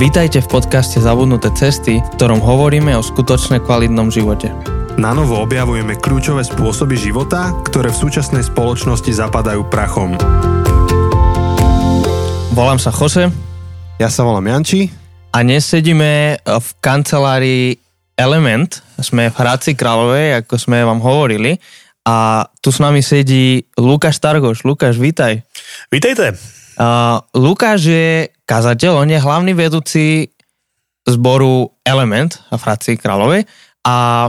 Vítajte v podcaste Zabudnuté cesty, v ktorom hovoríme o skutočne kvalitnom živote. Na novo objavujeme kľúčové spôsoby života, ktoré v súčasnej spoločnosti zapadajú prachom. Volám sa Jose Ja sa volám Janči. a dnes sedíme v kancelárii Element. Sme v Hradci Kráľovej, ako sme vám hovorili. A tu s nami sedí Lukáš Targoš. Lukáš, vítaj. Vítejte. Uh, Lukáš je kazateľ, on je hlavný vedúci zboru Element v Hradci Kráľovej a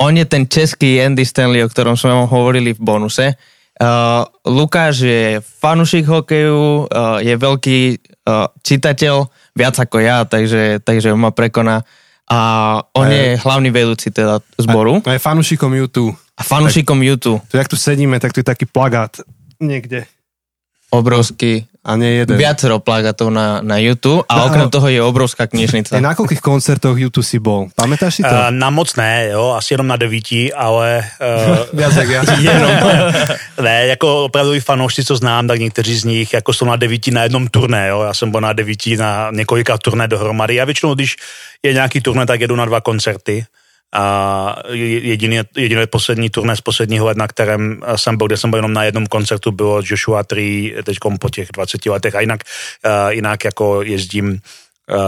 on je ten český Andy Stanley, o ktorom sme vám hovorili v bonuse. Uh, Lukáš je fanušik hokeju, uh, je veľký uh, čitateľ, viac ako ja, takže, takže ma prekoná. A on A je je- hlavný vedúci teda zboru A je fanúšikom YouTube. a fanušikom YouTube. Tu, jak tu sedíme, tak tu je taký plagát niekde. Obrovský, A nie jeden. viacero plagátov na, na YouTube a No, okrem toho je obrovská knižnica. Na koľkých koncertoch YouTube si bol? Pamätáš si to? Uh, na moc ne, jo, asi jenom na devíti, ale uh, Viac jak ja. jenom, ne, jako opravdu fanoušci, co znám, tak někteří z nich jako jsou na devíti na jednom turné, jo, já jsem byl na devíti na několika turné dohromady. Já většinou, když je nějaký turné, tak jedu na dva koncerty. A jediný, jediné poslední turné z posledního let, na kterém jsem byl, kde jsem byl jenom na jednom koncertu, bylo Joshua 3, teď po těch 20 letech. A jinak, uh, jinak jako jezdím uh,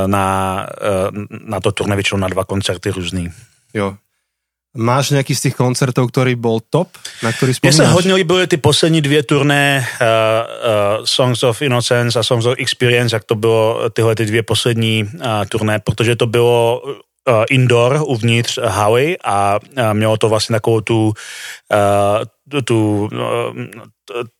na, uh, na to turné většinou na dva koncerty různý. Jo. Máš nějaký z těch koncertů, který byl top, na který Mně se hodně líbily ty poslední dvě turné uh, uh, Songs of Innocence a Songs of Experience, jak to bylo tyhle ty dvě poslední uh, turné, protože to bylo uh, indoor uvnitř haly a uh, mělo to vlastně takovou tu, uh, tu, uh,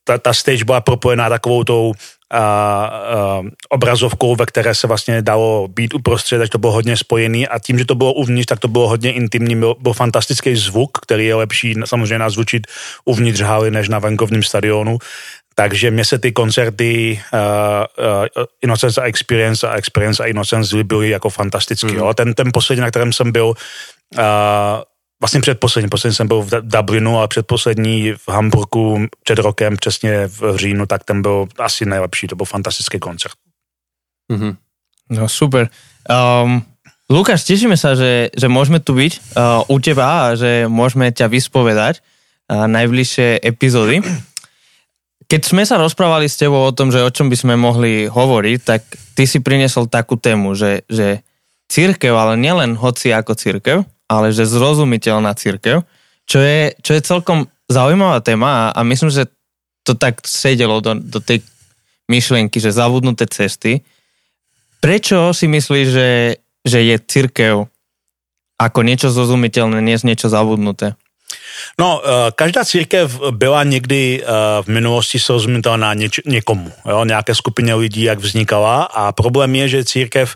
ta, ta stage byla propojená takovou tou a, a, obrazovkou, ve které se vlastně dalo být uprostřed, takže to bylo hodně spojený a tím, že to bylo uvnitř, tak to bylo hodně intimní, byl, byl fantastický zvuk, který je lepší samozřejmě nazvučit uvnitř haly než na venkovním stadionu. Takže mě se ty koncerty uh, uh, Innocence a Experience a Experience a Innocence líbily jako fantasticky. Mm. Jo. Ten, ten poslední, na kterém jsem byl, uh, vlastně předposlední, poslední jsem byl v Dublinu a předposlední v Hamburgu před rokem, přesně v říjnu, tak ten byl asi nejlepší, to byl fantastický koncert. Mhm. No super. Um, Lukáš, tešíme sa, že, že môžeme tu byť uh, u teba a že môžeme ťa vyspovedať uh, najbližšie epizódy. Keď sme sa rozprávali s tebou o tom, že o čom by sme mohli hovoriť, tak ty si priniesol takú tému, že, že církev, ale nielen hoci ako církev, ale že zrozumiteľná církev, čo je, čo je celkom zaujímavá téma a, a myslím, že to tak sedelo do, do tej myšlienky, že zabudnuté cesty. Prečo si myslíš, že, že je církev ako niečo zrozumiteľné, nie niečo zabudnuté? No, eh, každá církev byla někdy eh, v minulosti srozumitelná něč, někomu, jo, nějaké skupině lidí, jak vznikala a problém je, že církev,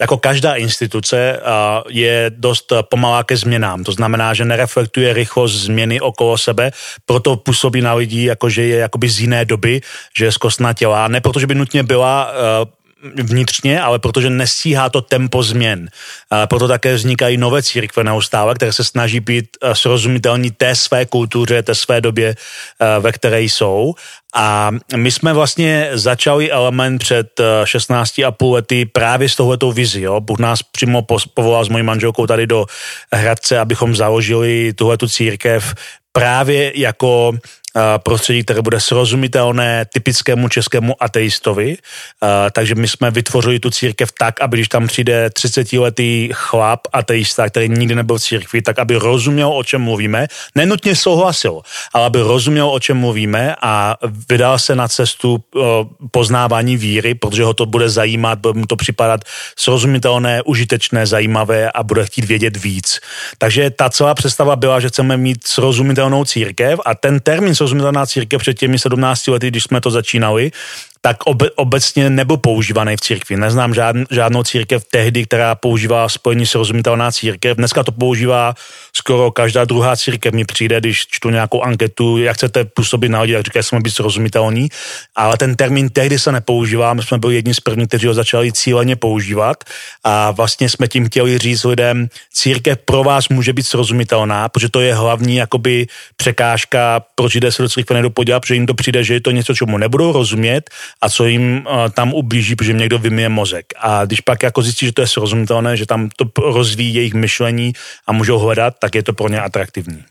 jako každá instituce, eh, je dost pomalá ke změnám. To znamená, že nereflektuje rychlost změny okolo sebe, proto působí na lidi, jako že je jakoby z jiné doby, že je zkostnatělá. Ne protože by nutně byla vnitřně, ale protože nestíhá to tempo změn. A proto také vznikají nové církve neustále, které se snaží být eh, srozumitelní té své kultuře, té své době, eh, ve které jsou. A my jsme vlastně začali element před eh, 16,5 lety právě s touhletou vizi. Jo? Bůh nás přímo povolal s mojí manželkou tady do Hradce, abychom založili tuhletu církev právě jako prostředí, které bude srozumitelné typickému českému ateistovi. Takže my jsme vytvořili tu církev tak, aby když tam přijde 30-letý chlap ateista, který nikdy nebyl v církvi, tak aby rozuměl, o čem mluvíme. Nenutně souhlasil, ale aby rozuměl, o čem mluvíme a vydal se na cestu poznávání víry, protože ho to bude zajímat, bude mu to připadat srozumitelné, užitečné, zajímavé a bude chtít vědět víc. Takže ta celá představa byla, že chceme mít srozumitelnou církev a ten termín srozumitelná církev před těmi 17 lety, když jsme to začínali, tak obe, obecně nebyl používaný v církvi. Neznám žádn, žádnou církev tehdy, která používala spojení srozumitelná církev. Dneska to používá skoro každá druhá církev. Mi přijde, když čtu nějakou anketu, jak chcete působit na lidi, tak říkají, jsme být srozumitelní. Ale ten termín tehdy se nepoužívá. My jsme byli jedni z prvních, kteří ho začali cíleně používat. A vlastně jsme tím chtěli říct lidem, církev pro vás může být srozumitelná, protože to je hlavní jakoby překážka, proč lidé se do církve nejdou podívat, protože jim to přijde, že je to něco, čemu nebudou rozumět a co jim uh, tam ublíží, protože jim někdo vymije mozek. A když pak jako zjistí, že to je srozumitelné, že tam to rozvíjí jejich myšlení a můžou hledat, tak je to pro ně atraktivní.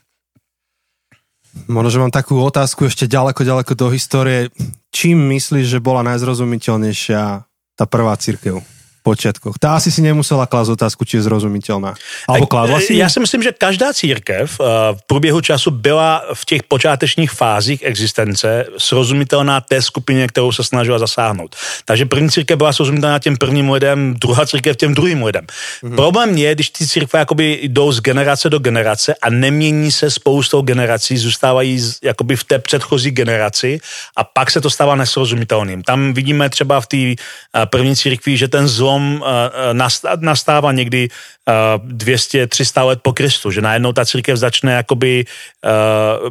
Možno, že mám takú otázku ešte ďaleko, ďaleko do histórie. Čím myslíš, že bola najzrozumiteľnejšia tá prvá církev? Počiatkoch. Tá asi si nemusela klásť otázku, či je zrozumiteľná. Alebo kládla si? Já si myslím, že každá církev eh, v průběhu času byla v těch počátečních fázích existence srozumitelná té skupině, kterou se snažila zasáhnout. Takže první církev byla srozumitelná těm prvním lidem, druhá církev těm druhým lidem. Mm-hmm. Problém je, když ty církve jakoby jdou z generace do generace a nemění se spoustou generací, zůstávají jakoby v té předchozí generaci a pak se to stává nesrozumitelným. Tam vidíme třeba v té eh, první církvi, že ten zlom potom eh, nastává někdy 200-300 let po Kristu, že najednou ta církev začne jakoby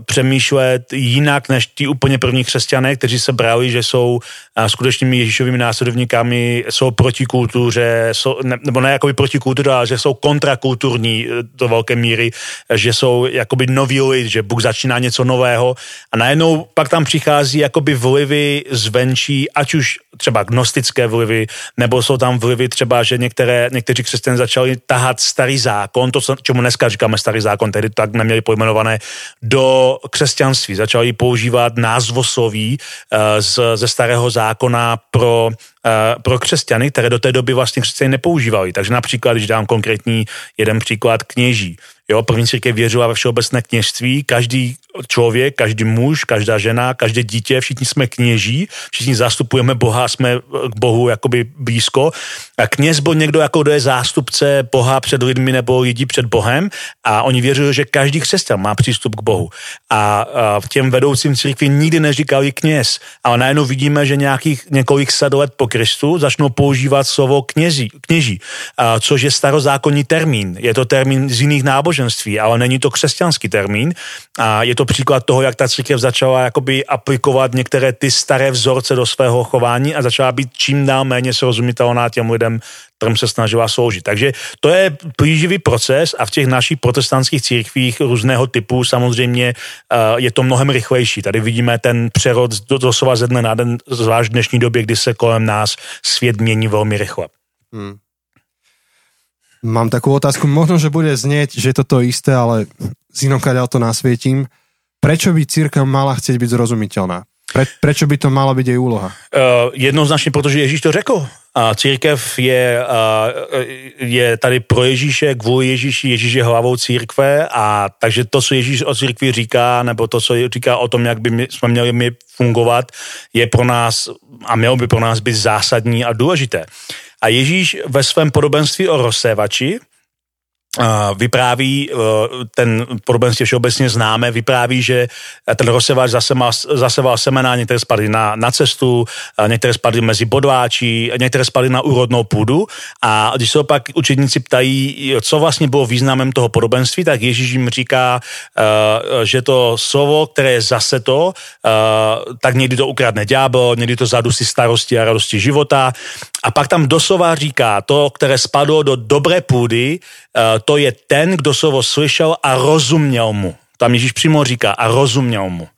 přemýšlet jinak než ti úplně první křesťané, kteří se brali, že jsou skutečnými Ježíšovými následovníkami, jsou proti kultuře, jsou, ne, nebo ne jakoby proti kultuře, ale že jsou kontrakulturní do velké míry, že jsou jakoby noví lidi, že Bůh začíná něco nového. A najednou pak tam přichází jakoby vlivy zvenčí, ať už třeba gnostické vlivy, nebo jsou tam vlivy třeba, že některé, někteří křesťané začali tahat starý zákon, to, čemu dneska říkáme starý zákon, tedy tak neměli pojmenované, do křesťanství. Začali používat názvosloví uh, z, ze starého zákona pro uh, pro křesťany, které do té doby vlastně křesťany nepoužívali. Takže například, když dám konkrétní jeden příklad kněží. Jo, první církev věřila ve všeobecné kněžství, každý člověk, každý muž, každá žena, každé dítě, všichni jsme kněží, všichni zastupujeme Boha, jsme k Bohu jakoby blízko. A kněz byl někdo, jako kdo je zástupce Boha před lidmi nebo lidí před Bohem a oni věřili, že každý křesťan má přístup k Bohu. A, a v těm vedoucím církvi nikdy neříkali kněz, ale najednou vidíme, že nějakých několik set let po Kristu začnou používat slovo kněží, kněží a, což je starozákonní termín. Je to termín z jiných náboženství, ale není to křesťanský termín. A je to příklad toho, jak ta církev začala jakoby aplikovat některé ty staré vzorce do svého chování a začala být čím dál méně srozumitelná těm lidem, kterým se snažila sloužit. Takže to je plíživý proces a v těch našich protestantských církvích různého typu samozřejmě uh, je to mnohem rychlejší. Tady vidíme ten přerod doslova ze dne na den, zvlášť v dnešní době, kdy se kolem nás svět mění velmi rychle. Hmm. Mám takú otázku, možno, že bude znieť, že je to to isté, ale z inom to nasvietím. Prečo by církev mala chcieť byť zrozumiteľná? Pre, prečo by to mala byť jej úloha? Uh, jednoznačně, protože Ježíš to řekl. A církev je, uh, je tady pro Ježíše, kvůli Ježíši, Ježíš je hlavou církve a takže to, co Ježíš o církvi říká, nebo to, co říká o tom, jak by my, jsme měli my fungovat, je pro nás a mělo by pro nás být zásadní a důležité. A Ježíš ve svém podobenství o rozsévači, vypráví, e, ten podobenství všeobecně známe, vypráví, že ten zaseval, zaseval semena, některé spadly na, na cestu, některé spadly mezi bodváči, některé spadly na úrodnou půdu. A když se opak učedníci ptají, co vlastně bylo významem toho podobenství, tak Ježíš jim říká, e, že to slovo, které je zase to, e, tak někdy to ukradne ďábel, někdy to zadusí starosti a radosti života a pak tam doslova říká to, které spadlo do dobré půdy, to je ten, kdo slovo slyšel a rozuměl mu. Tam Ježíš přímo říká a rozuměl mu.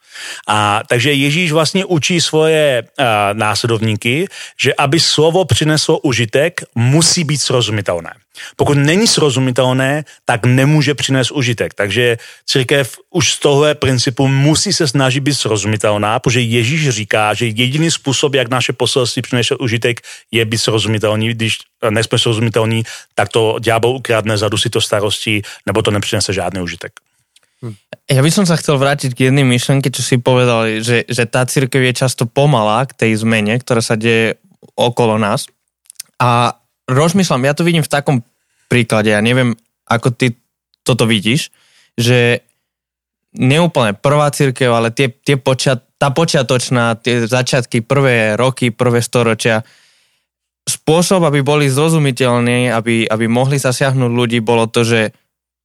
A takže Ježíš vlastně učí svoje uh, následovníky, že aby slovo přineslo užitek, musí být srozumitelné. Pokud není srozumitelné, tak nemůže přinést užitek. Takže církev už z tohle principu musí se snažit být srozumitelná, protože Ježíš říká, že jediný způsob, jak naše poselství přinese užitek, je být srozumitelný. Když nejsme srozumitelní, tak to ďábel ukradne, zadusí to starosti, nebo to nepřinese žádný užitek. Ja by som sa chcel vrátiť k jednej myšlenke, čo si povedal, že, že tá církev je často pomalá k tej zmene, ktorá sa deje okolo nás. A rozmýšľam, ja to vidím v takom príklade, ja neviem, ako ty toto vidíš, že neúplne prvá církev, ale tie, tie počiat, tá počiatočná, tie začiatky, prvé roky, prvé storočia, spôsob, aby boli zrozumiteľní, aby, aby mohli zasiahnuť ľudí, bolo to, že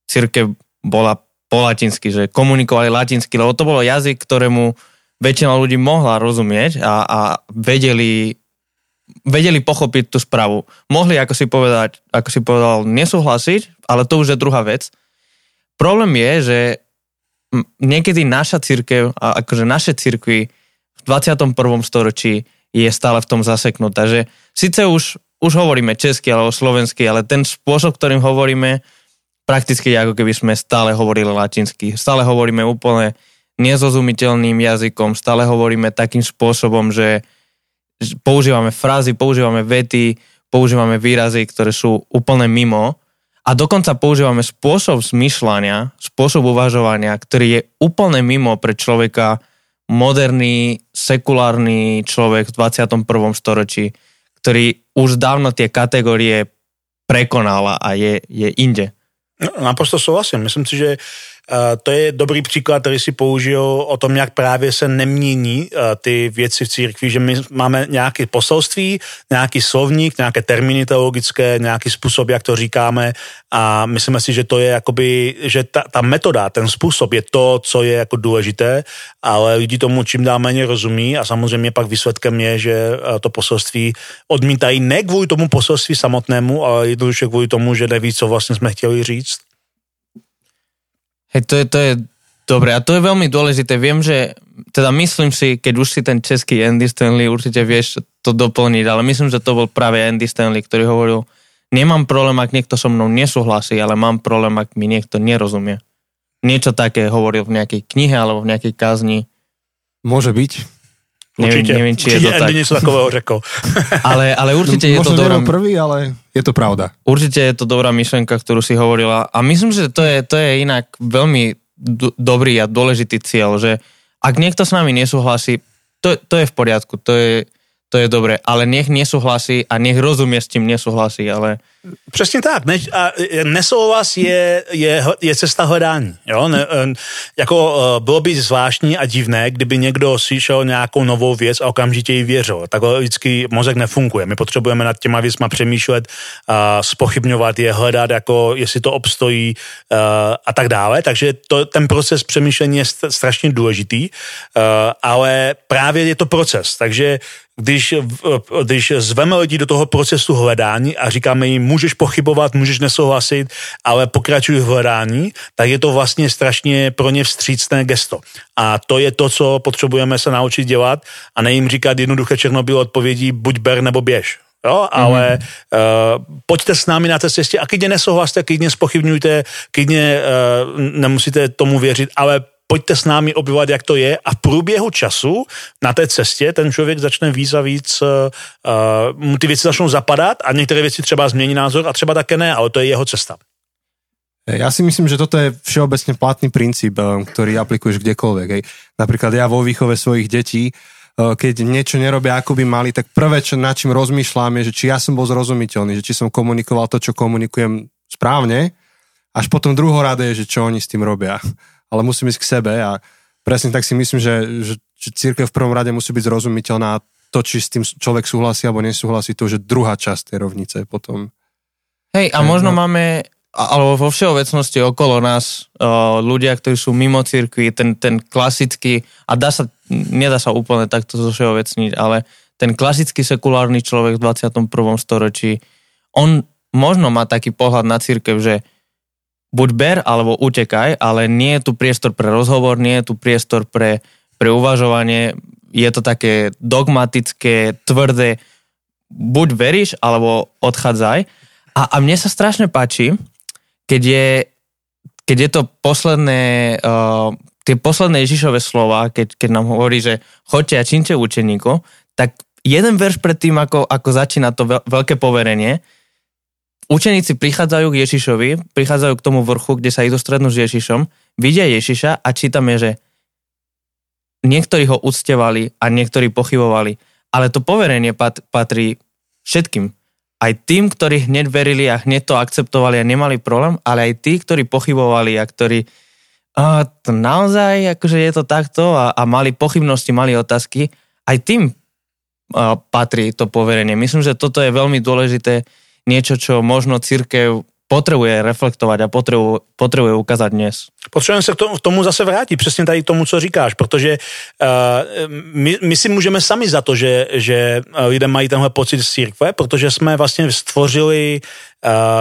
církev bola po latinsky, že komunikovali latinsky, lebo to bolo jazyk, ktorému väčšina ľudí mohla rozumieť a, a vedeli, vedeli pochopiť tú správu. Mohli, ako si, povedať, ako si povedal, nesúhlasiť, ale to už je druhá vec. Problém je, že niekedy naša církev, a akože naše církvy v 21. storočí je stále v tom zaseknutá. Že síce už, už hovoríme česky alebo slovensky, ale ten spôsob, ktorým hovoríme, prakticky ako keby sme stále hovorili latinsky. Stále hovoríme úplne nezrozumiteľným jazykom, stále hovoríme takým spôsobom, že používame frázy, používame vety, používame výrazy, ktoré sú úplne mimo a dokonca používame spôsob zmyšľania, spôsob uvažovania, ktorý je úplne mimo pre človeka, moderný, sekulárny človek v 21. storočí, ktorý už dávno tie kategórie prekonal a je, je inde. Naprosto souhlasím. Myslím si, že to je dobrý příklad, který si použil o tom, jak právě se nemění ty věci v církvi, že my máme nějaké poselství, nějaký slovník, nějaké termíny teologické, nějaký způsob, jak to říkáme. A myslíme si, že to je jakoby, že ta, ta metoda, ten způsob je to, co je jako důležité, ale lidi tomu čím dál méně rozumí a samozřejmě pak výsledkem je, že to poselství odmítají ne kvůli tomu poselství samotnému, ale jednoduše kvůli tomu, že neví, co vlastně jsme chtěli říct Hej, to je, to je dobre a to je veľmi dôležité. Viem, že teda myslím si, keď už si ten český Andy Stanley určite vieš to doplniť, ale myslím, že to bol práve Andy Stanley, ktorý hovoril, nemám problém, ak niekto so mnou nesúhlasí, ale mám problém, ak mi niekto nerozumie. Niečo také hovoril v nejakej knihe alebo v nejakej kázni. Môže byť. Neviem, určite, neviem, či určite je to tak. niečo takového řekl. ale, ale určite no, je to dobrá... prvý, ale je to pravda. Určite je to dobrá myšlenka, ktorú si hovorila. A myslím, že to je, to je inak veľmi do, dobrý a dôležitý cieľ, že ak niekto s nami nesúhlasí, to, to je v poriadku, to je, to je dobré, ale nech nesouhlasí a nech rozumie s tím nesouhlasí, ale... Přesně tak. Ne, a nesouhlas je, je, je cesta hledání. Jo? Ne, jako e, bylo by zvláštní a divné, kdyby někdo slyšel nějakou novou věc a okamžitě ji věřil. Takhle vždycky mozek nefunguje. My potřebujeme nad těma věcma přemýšlet, a spochybňovat je, hledat, jako jestli to obstojí a, e, a tak dále. Takže to, ten proces přemýšlení je strašně důležitý, a, e, ale právě je to proces. Takže když, když zveme lidi do toho procesu hledání a říkáme jim, můžeš pochybovat, můžeš nesouhlasit, ale pokračuj v hledání, tak je to vlastně strašně pro ně vstřícné gesto. A to je to, co potřebujeme se naučit dělat a nejim říkat jednoduché černobílé odpovědi, buď ber nebo běž. Jo, ale mm-hmm. uh, pojďte s námi na té cestě a klidně nesouhlaste, klidně spochybňujte, klidně uh, nemusíte tomu věřit, ale pojďte s námi obyvat, jak to je a v průběhu času na té cestě ten člověk začne víc a víc, uh, mu ty věci začnou zapadat a některé věci třeba změní názor a třeba také ne, ale to je jeho cesta. Ja si myslím, že toto je všeobecne platný princíp, ktorý aplikuješ kdekoľvek. Hej. Napríklad ja vo výchove svojich detí, keď niečo nerobia, ako by mali, tak prvé, čo, nad čím rozmýšľam, je, že či ja som bol zrozumiteľný, že či som komunikoval to, čo komunikujem správne, až potom druhorade je, že čo oni s tým robia ale musím ísť k sebe a presne tak si myslím, že, že, že církev v prvom rade musí byť zrozumiteľná to, či s tým človek súhlasí alebo nesúhlasí, to už je druhá časť tej rovnice potom. Hej, a možno no. máme, alebo vo všeobecnosti okolo nás uh, ľudia, ktorí sú mimo církvy, ten, ten klasický, a dá sa, nedá sa úplne takto zo všeobecniť, ale ten klasický sekulárny človek v 21. storočí, on možno má taký pohľad na církev, že buď ber alebo utekaj, ale nie je tu priestor pre rozhovor, nie je tu priestor pre, pre uvažovanie, je to také dogmatické, tvrdé, buď veríš, alebo odchádzaj. A, a mne sa strašne páči, keď je, keď je to posledné, uh, tie posledné Ježišové slova, keď, keď nám hovorí, že choďte a činte učeníkov, tak jeden verš pred tým, ako, ako začína to veľké poverenie, učeníci prichádzajú k Ježišovi, prichádzajú k tomu vrchu, kde sa idú strednúť s Ježišom, vidia Ježiša a čítame, že niektorí ho uctevali a niektorí pochybovali. Ale to poverenie pat, patrí všetkým. Aj tým, ktorí hneď verili a hneď to akceptovali a nemali problém, ale aj tí, ktorí pochybovali a ktorí a to naozaj, akože je to takto a, a mali pochybnosti, mali otázky, aj tým a, patrí to poverenie. Myslím, že toto je veľmi dôležité niečo, čo možno církev potřebuje reflektovat a potřebuje, potřebuje ukázat dnes. Potřebujeme se k tomu, tomu zase vrátit, přesně tady tomu, co říkáš, protože uh, my, my si můžeme sami za to, že, že lidé mají tenhle pocit z církve, protože jsme vlastně stvořili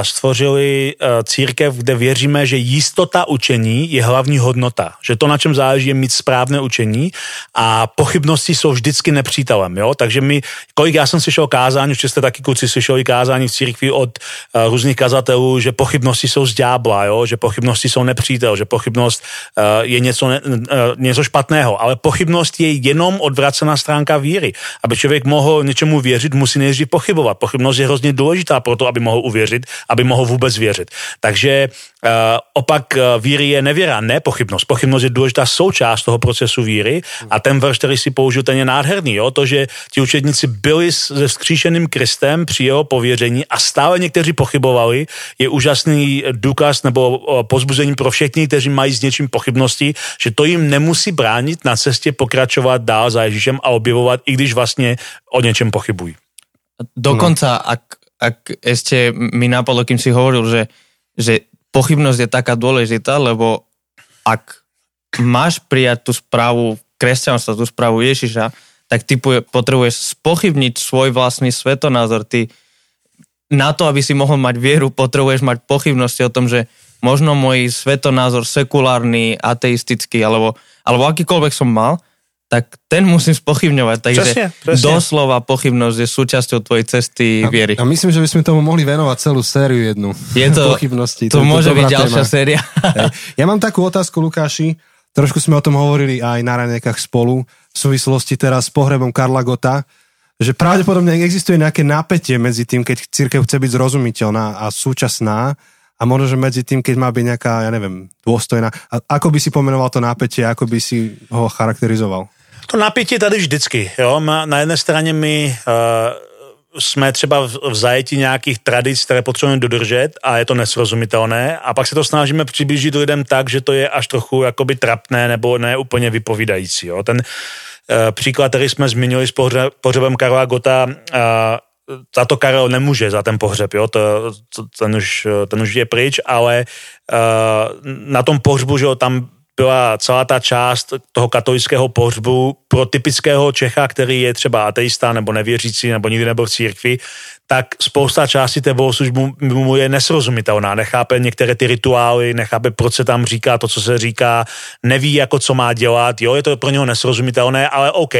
stvořili církev, kde věříme, že jistota učení je hlavní hodnota. Že to, na čem záleží, je mít správné učení a pochybnosti jsou vždycky nepřítelem. Jo? Takže my, kolik já jsem slyšel kázání, už jste taky kluci slyšeli kázání v církvi od různých kazatelů, že pochybnosti jsou z ďábla, jo? že pochybnosti jsou nepřítel, že pochybnost je něco, něco špatného, ale pochybnost je jenom odvracená stránka víry. Aby člověk mohl něčemu věřit, musí nejdřív pochybovat. Pochybnost je hrozně důležitá pro to, aby mohl uvěřit, aby mohl vůbec věřit. Takže uh, opak uh, víry je nevěra, ne pochybnost. Pochybnost je důležitá součást toho procesu víry a ten verš, který si použil, ten je nádherný. Jo? To, že ti učedníci byli se vzkříšeným Kristem při jeho pověření a stále někteří pochybovali, je úžasný důkaz nebo pozbuzení pro všechny, kteří mají s něčím pochybnosti, že to jim nemusí bránit na cestě pokračovat dál za Ježíšem a objevovat, i když vlastně o něčem pochybují. Dokonca, no. ak, ak ešte mi napadlo, kým si hovoril, že, že pochybnosť je taká dôležitá, lebo ak máš prijať tú správu kresťanstva, tú správu Ježiša, tak ty potrebuješ spochybniť svoj vlastný svetonázor. Ty na to, aby si mohol mať vieru, potrebuješ mať pochybnosti o tom, že možno môj svetonázor sekulárny, ateistický, alebo, alebo akýkoľvek som mal, tak ten musím spochybňovať. Takže presne, presne. doslova pochybnosť je súčasťou tvojej cesty a, viery. A myslím, že by sme tomu mohli venovať celú sériu jednu. Je to, pochybnosti. To, to môže byť ďalšia séria. ja mám takú otázku, Lukáši. Trošku sme o tom hovorili aj na ranekách spolu v súvislosti teraz s pohrebom Karla Gota, že pravdepodobne existuje nejaké napätie medzi tým, keď církev chce byť zrozumiteľná a súčasná a možno, že medzi tým, keď má byť nejaká, ja neviem, dôstojná. A ako by si pomenoval to napätie, ako by si ho charakterizoval? To napětí tady vždycky. Jo? Na jedné straně my uh, jsme třeba v, zajetí nějakých tradic, které potřebujeme dodržet a je to nesrozumitelné a pak se to snažíme přiblížit lidem tak, že to je až trochu jakoby trapné nebo ne úplně vypovídající. Jo? Ten uh, příklad, který jsme zmínili s pohře, pohřebem Karla Gota, uh, za to Karel nemůže, za ten pohřeb, jo, to, to, ten, už, ten už je pryč, ale uh, na tom pohřbu, že jo, tam byla celá ta část toho katolického pohřbu pro typického Čecha, který je třeba ateista nebo nevěřící nebo nikdy nebyl v církvi, tak spousta části té bohoslužby mu je nesrozumitelná. Nechápe některé ty rituály, nechápe, proč se tam říká to, co se říká, neví, jako co má dělat, jo, je to pro něho nesrozumitelné, ale OK,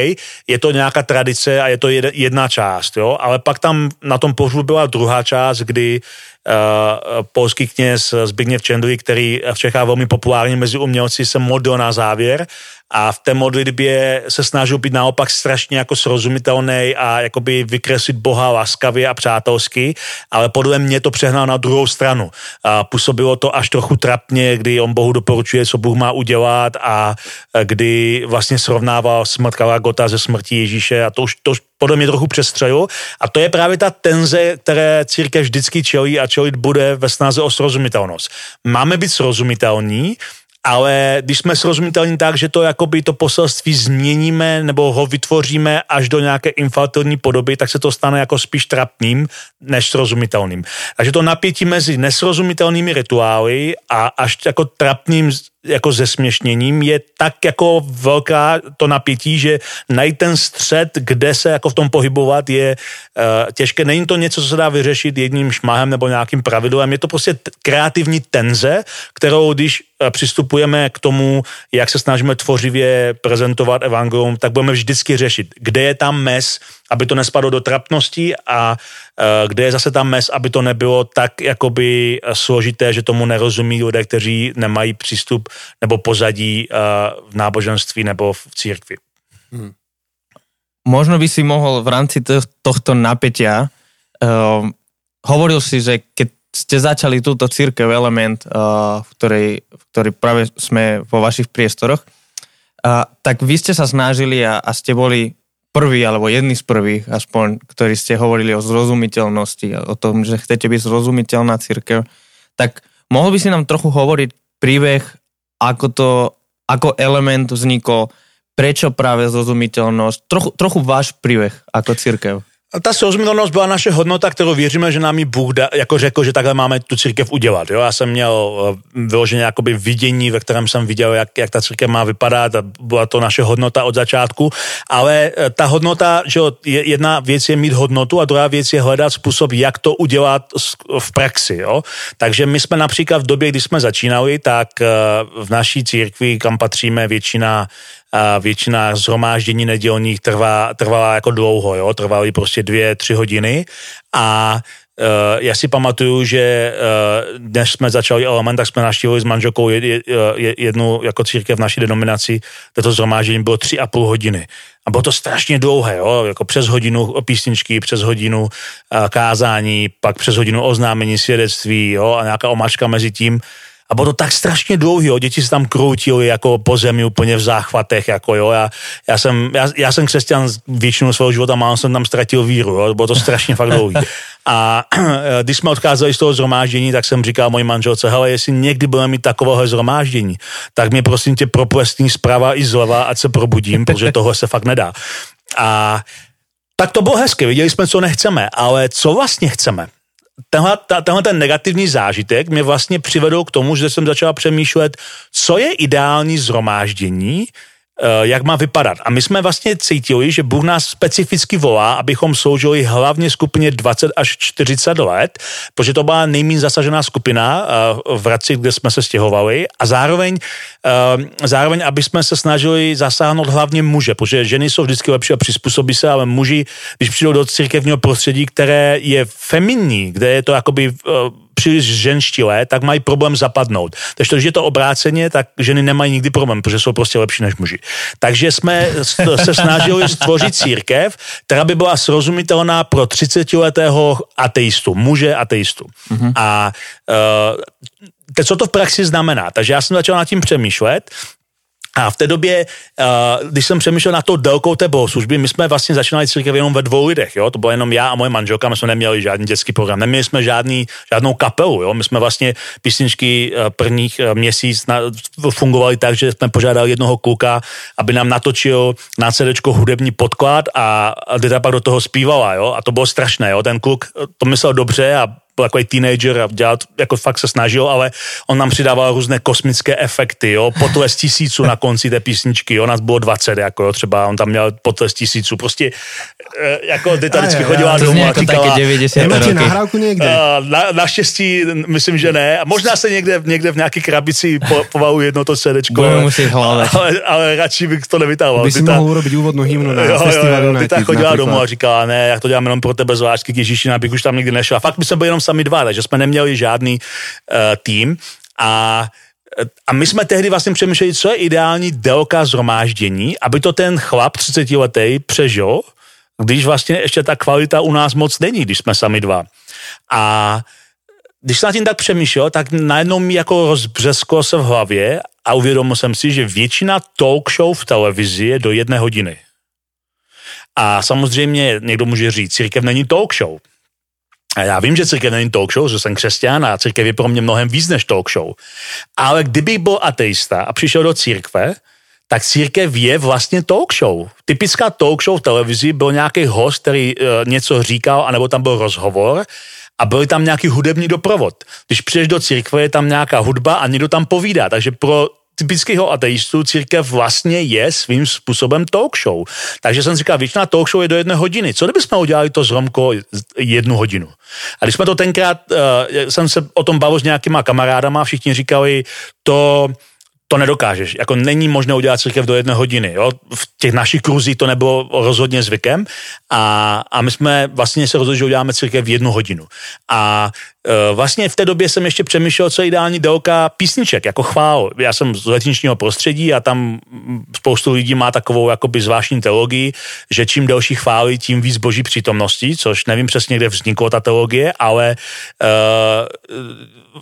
je to nějaká tradice a je to jedna část, jo, ale pak tam na tom pohřbu byla druhá část, kdy uh, polský kněz Zbigněv Čendry, který v Čechách velmi populární mezi umělci, se modlil na závěr a v té modlitbě se snažil být naopak strašně jako srozumitelný a jakoby vykreslit Boha laskavě a přátelsky, ale podle mě to přehnal na druhou stranu. A působilo to až trochu trapně, kdy on Bohu doporučuje, co Bůh má udělat a kdy vlastně srovnával smrt Kalagota ze smrti Ježíše a to už, to podle mě trochu přestřelil. A to je právě ta tenze, které církev vždycky čelí a čelit bude ve snaze o srozumitelnost. Máme být srozumitelní, ale když jsme srozumitelní tak, že to jakoby to poselství změníme nebo ho vytvoříme až do nějaké infantilní podoby, tak se to stane jako spíš trapným než srozumitelným. Takže to napětí mezi nesrozumitelnými rituály a až jako trapným jako zesměšněním je tak jako velká to napětí, že najít ten střed, kde se jako v tom pohybovat je uh, těžké. Není to něco, co se dá vyřešit jedním šmahem nebo nějakým pravidlem, je to prostě kreativní tenze, kterou když uh, přistupujeme k tomu, jak se snažíme tvořivě prezentovat evangelium, tak budeme vždycky řešit, kde je tam mes, aby to nespadlo do trapnosti a uh, kde je zase tam mes, aby to nebylo tak jakoby složité, že tomu nerozumí lidé, kteří nemají přístup nebo pozadí uh, v náboženství nebo v církvi. Hmm. Možno by si mohol v rámci tohto napätia uh, hovoril si, že keď ste začali túto církev element, uh, v, ktorej, v ktorej práve sme vo vašich priestoroch, uh, tak vy ste sa snažili a, a ste boli prví, alebo jedni z prvých, aspoň, ktorí ste hovorili o zrozumiteľnosti, o tom, že chcete byť zrozumiteľná církev, tak mohol by si nám trochu hovoriť príbeh, ako to, ako element vznikol, prečo práve zrozumiteľnosť, trochu, trochu váš príbeh ako církev. Ta srozumitelnost byla naše hodnota, kterou věříme, že nám ji Bůh da, jako řekl, že takhle máme tu církev udělat. Jo? Já jsem měl uh, vyloženě jakoby vidění, ve kterém jsem viděl, jak, jak ta církev má vypadat a byla to naše hodnota od začátku, ale uh, ta hodnota, že je, jedna věc je mít hodnotu a druhá věc je hledat způsob, jak to udělat v praxi. Jo? Takže my jsme například v době, kdy jsme začínali, tak uh, v naší církvi, kam patříme většina většina zhromáždění nedělních trvá, trvala jako dlouho, jo? trvaly prostě dvě, tři hodiny a Uh, já si pamatuju, že uh, než jsme začali element, tak jsme naštívili s manželkou jednu jako církev v naší denominaci, toto zhromáždění bylo tři a půl hodiny. A bylo to strašně dlouhé, jo? jako přes hodinu písničky, přes hodinu kázání, pak přes hodinu oznámení svědectví jo? a nějaká omáčka mezi tím. A bylo to tak strašně dlouhý, jo. děti se tam kroutily jako po zemi úplně v záchvatech, jako jo. Já, já, jsem, já, já jsem křesťan většinu svého života, mám jsem tam ztratil víru, jo. bylo to strašně fakt dlouhý. A když jsme odcházeli z toho zhromáždění, tak jsem říkal mojí manželce, hele, jestli někdy budeme mít takového zhromáždění, tak mě prosím tě proplestní zprava i zleva, ať se probudím, protože tohle se fakt nedá. A tak to bylo hezké, viděli jsme, co nechceme, ale co vlastně chceme? Tenhle, tenhle ten negativní zážitek mě vlastně přivedl k tomu, že jsem začal přemýšlet, co je ideální zhromáždění, jak má vypadat. A my jsme vlastně cítili, že Bůh nás specificky volá, abychom sloužili hlavně skupině 20 až 40 let, protože to byla nejméně zasažená skupina eh, v Hradci, kde jsme se stěhovali a zároveň, eh, zároveň, aby jsme se snažili zasáhnout hlavně muže, protože ženy jsou vždycky lepší a přizpůsobí se, ale muži, když přijdou do církevního prostředí, které je feminní, kde je to jakoby příliš ženštilé, tak mají problém zapadnout. Takže když je to obráceně, tak ženy nemají nikdy problém, protože jsou prostě lepší než muži. Takže jsme se snažili stvořit církev, která by byla srozumitelná pro 30-letého ateistu, muže ateistu. Mm-hmm. A uh, teď co to v praxi znamená? Takže já jsem začal nad tím přemýšlet a v té době, uh, když jsem přemýšlel na to délkou té bohoslužby, my jsme vlastně začínali církev jenom ve dvou lidech, jo? to bylo jenom já a moje manželka, my jsme neměli žádný dětský program, neměli jsme žádný, žádnou kapelu, jo? my jsme vlastně písničky uh, prvních uh, měsíc fungovali tak, že jsme požádali jednoho kluka, aby nám natočil na CD hudební podklad a, a pak do toho zpívala, jo? a to bylo strašné, jo? ten kluk to myslel dobře a byl takový teenager a dělat, jako fakt se snažil, ale on nám přidával různé kosmické efekty, jo, potles tisíců na konci té písničky, jo, nás bylo 20, jako jo, třeba on tam měl potles tisíců, prostě e, jako ty tady vždycky chodila domů a říkala, Nemáte nahrávku někde? Uh, na, naštěstí, myslím, že ne, a možná se někde, někde v nějaké krabici po, povalu jedno to CDčko, hlavě. Ale, ale radši bych to nevytahoval. By si mohl urobiť úvodnou hymnu na jo, festivalu jo, jo, Ty chodila domů a říkala, ne, jak to dělám jenom pro tebe z lásky k Ježíši, abych už tam nikdy nešla. Fakt by se byl jenom sami dva, takže jsme neměli žádný uh, tým a a my jsme tehdy vlastně přemýšleli, co je ideální délka zhromáždění, aby to ten chlap 30 letý přežil, když vlastně ještě ta kvalita u nás moc není, když jsme sami dva. A když jsem nad tím tak přemýšlel, tak najednou mi jako rozbřesklo se v hlavě a uvědomil jsem si, že většina talk show v televizi je do jedné hodiny. A samozřejmě někdo může říct, církev není talk show. A já vím, že církev není talk show, že jsem křesťan a církev je pro mě mnohem víc než talk show. Ale kdyby byl ateista a přišel do církve, tak církev je vlastně talk show. Typická talk show v televizi byl nějaký host, který uh, něco říkal, anebo tam byl rozhovor a byl tam nějaký hudební doprovod. Když přijdeš do církve, je tam nějaká hudba a někdo tam povídá. Takže pro typického ateistu církev vlastně je svým způsobem talk show. Takže jsem říkal, většina talk show je do jedné hodiny. Co kdybychom udělali to zhromko jednu hodinu? A když jsme to tenkrát, uh, jsem se o tom bavil s nějakýma kamarádama, všichni říkali, to to nedokážeš. Jako není možné udělat církev do jedné hodiny. Jo? V těch našich kruzích to nebylo rozhodně zvykem a, a my jsme vlastně se rozhodli, že uděláme církev v jednu hodinu. A e, vlastně v té době jsem ještě přemýšlel, co je ideální délka písniček, jako chvál. Já jsem z letničního prostředí a tam spoustu lidí má takovou jakoby zvláštní teologii, že čím delší chvály, tím víc boží přítomnosti, což nevím přesně, kde vznikla ta teologie, ale e,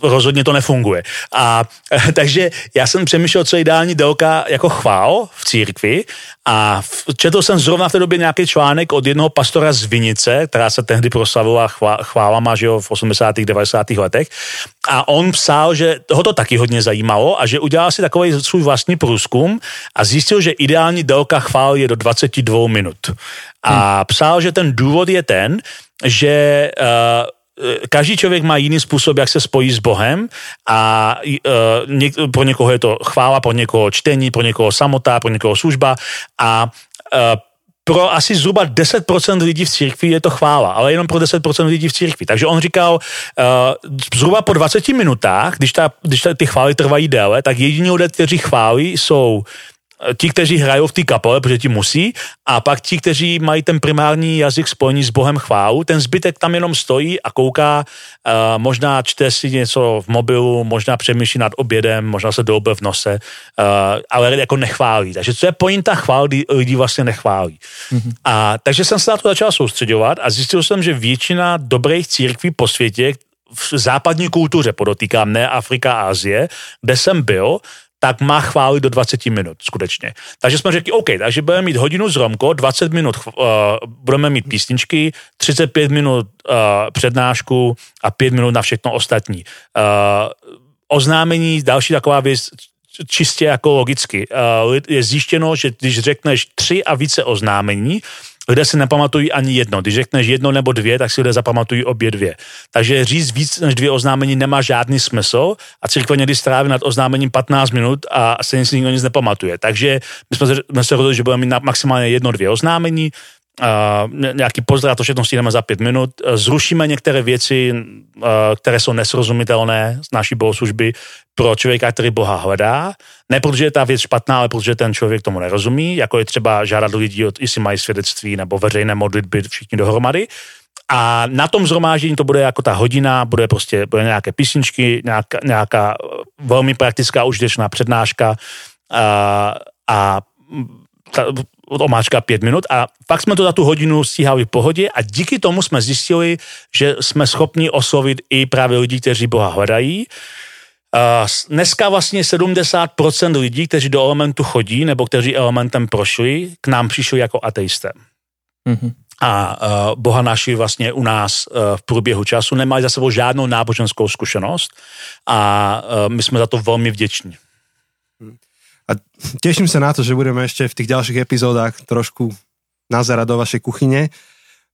rozhodně to nefunguje. A takže já jsem přemýšlel, co je ideální délka jako chvál v církvi a četl jsem zrovna v té době nějaký článek od jednoho pastora z Vinice, která se tehdy proslavila chválama, že jo, v 80. 90. letech a on psal, že toho to taky hodně zajímalo a že udělal si takový svůj vlastní průzkum a zjistil, že ideální délka chvál je do 22 minut. A hmm. psal, že ten důvod je ten, že uh, každý člověk má jiný způsob, jak se spojí s Bohem a uh, něk, pro někoho je to chvála, pro někoho čtení, pro někoho samota, pro někoho služba a uh, pro asi zhruba 10% lidí v církvi je to chvála, ale jenom pro 10% lidí v církvi. Takže on říkal, zhruba po 20 minutách, když, ta, když ta, ty chvály trvají déle, tak jediní lidé, kteří chválí, jsou ti, kteří hrajou v té kapele, protože ti musí, a pak ti, kteří mají ten primární jazyk spojený s Bohem chválu, ten zbytek tam jenom stojí a kouká, uh, možná čte si něco v mobilu, možná přemýšlí nad obědem, možná se doube v nose, uh, ale jako nechválí. Takže co je pointa chvál, kdy lidi vlastně nechválí. Mm-hmm. A takže jsem se na to začal soustředovat a zjistil jsem, že většina dobrých církví po světě, v západní kultuře, podotýkám, ne Afrika a Azie, kde jsem byl, tak má chválit do 20 minut, skutečně. Takže jsme řekli, OK, takže budeme mít hodinu z Romko, 20 minut uh, budeme mít písničky, 35 minut uh, přednášku a 5 minut na všechno ostatní. Uh, oznámení, další taková věc, čistě jako logicky. Uh, je zjištěno, že když řekneš tři a více oznámení, lidé si nepamatují ani jedno. Když řekneš jedno nebo dvě, tak si lidé zapamatují obě dvě. Takže říct víc než dvě oznámení nemá žádný smysl a církve někdy stráví nad oznámením 15 minut a stejně si nikdo nic nepamatuje. Takže my jsme se rozhodli, že budeme mít maximálně jedno, dvě oznámení, Nějaký pozdrav, to všechno stihneme za pět minut. Zrušíme některé věci, uh, které jsou nesrozumitelné z naší bohoslužby pro člověka, který Boha hledá. Ne protože je ta věc špatná, ale protože ten člověk tomu nerozumí, jako je třeba žádat lidí, jestli mají svědectví nebo veřejné modlitby všichni dohromady. A na tom zhromáždění to bude jako ta hodina, bude prostě bude nějaké písničky, nějaká, nějaká velmi praktická užitečná přednáška uh, a ta, omáčka pět minut a pak jsme to za tu hodinu stíhali v pohodě a díky tomu jsme zjistili, že jsme schopni oslovit i právě lidi, kteří Boha hledají. Uh, dneska vlastně 70% lidí, kteří do elementu chodí nebo kteří elementem prošli, k nám přišli jako ateisté. Mm-hmm. A uh, Boha naši vlastně u nás uh, v průběhu času nemají za sebou žádnou náboženskou zkušenost a uh, my jsme za to velmi vděční. A teším sa na to, že budeme ešte v tých ďalších epizódach trošku nazerať do vašej kuchyne.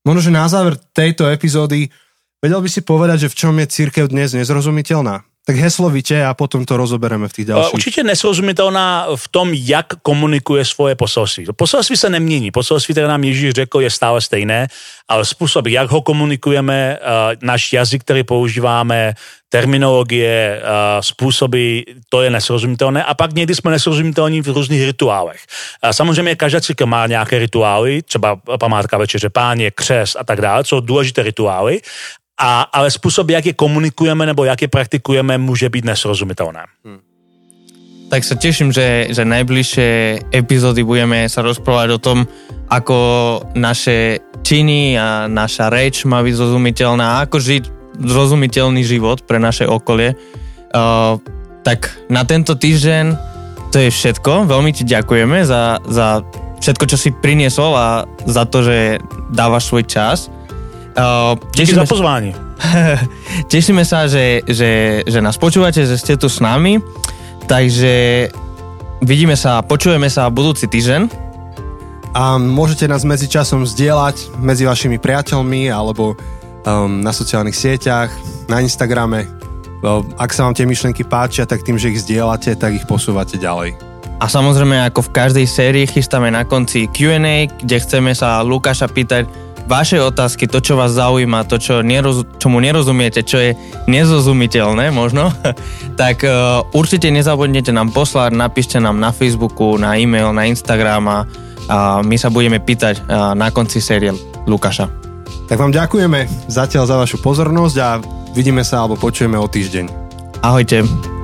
Možno, že na záver tejto epizódy vedel by si povedať, že v čom je církev dnes nezrozumiteľná? Tak heslovitě a potom to rozobereme v těch dalších. Určitě nesrozumitelná v tom, jak komunikuje svoje poselství. Poselství se nemění. Poselství, které nám Ježíš řekl, je stále stejné, ale způsob, jak ho komunikujeme, náš jazyk, který používáme, terminologie, způsoby, to je nesrozumitelné. A pak někdy jsme nesrozumitelní v různých rituálech. Samozřejmě každá církev má nějaké rituály, třeba památka večeře páně, křes a tak dále, jsou důležité rituály, a, ale způsob, jak je komunikujeme nebo jak je praktikujeme, může být nesrozumitelné. Hmm. Tak sa teším, že, že najbližšie epizódy budeme sa rozprávať o tom, ako naše činy a naša reč má byť zrozumiteľná, ako žiť zrozumiteľný život pre naše okolie. Uh, tak na tento týždeň to je všetko. Veľmi ti ďakujeme za, za všetko, čo si priniesol a za to, že dávaš svoj čas. Uh, tešíme, za pozvání. tešíme sa, že, že, že nás počúvate, že ste tu s nami. Takže vidíme sa, počujeme sa budúci týždeň. A môžete nás medzi časom zdieľať medzi vašimi priateľmi alebo um, na sociálnych sieťach, na Instagrame. Ak sa vám tie myšlenky páčia, tak tým, že ich zdieľate, tak ich posúvate ďalej. A samozrejme, ako v každej sérii, chystáme na konci Q&A, kde chceme sa Lukáša pýtať, vaše otázky, to, čo vás zaujíma, to, čo neroz, čomu nerozumiete, čo je nezrozumiteľné možno, tak uh, určite nezabudnite nám poslať, napíšte nám na Facebooku, na e-mail, na Instagram a, my sa budeme pýtať uh, na konci série Lukáša. Tak vám ďakujeme zatiaľ za vašu pozornosť a vidíme sa alebo počujeme o týždeň. Ahojte.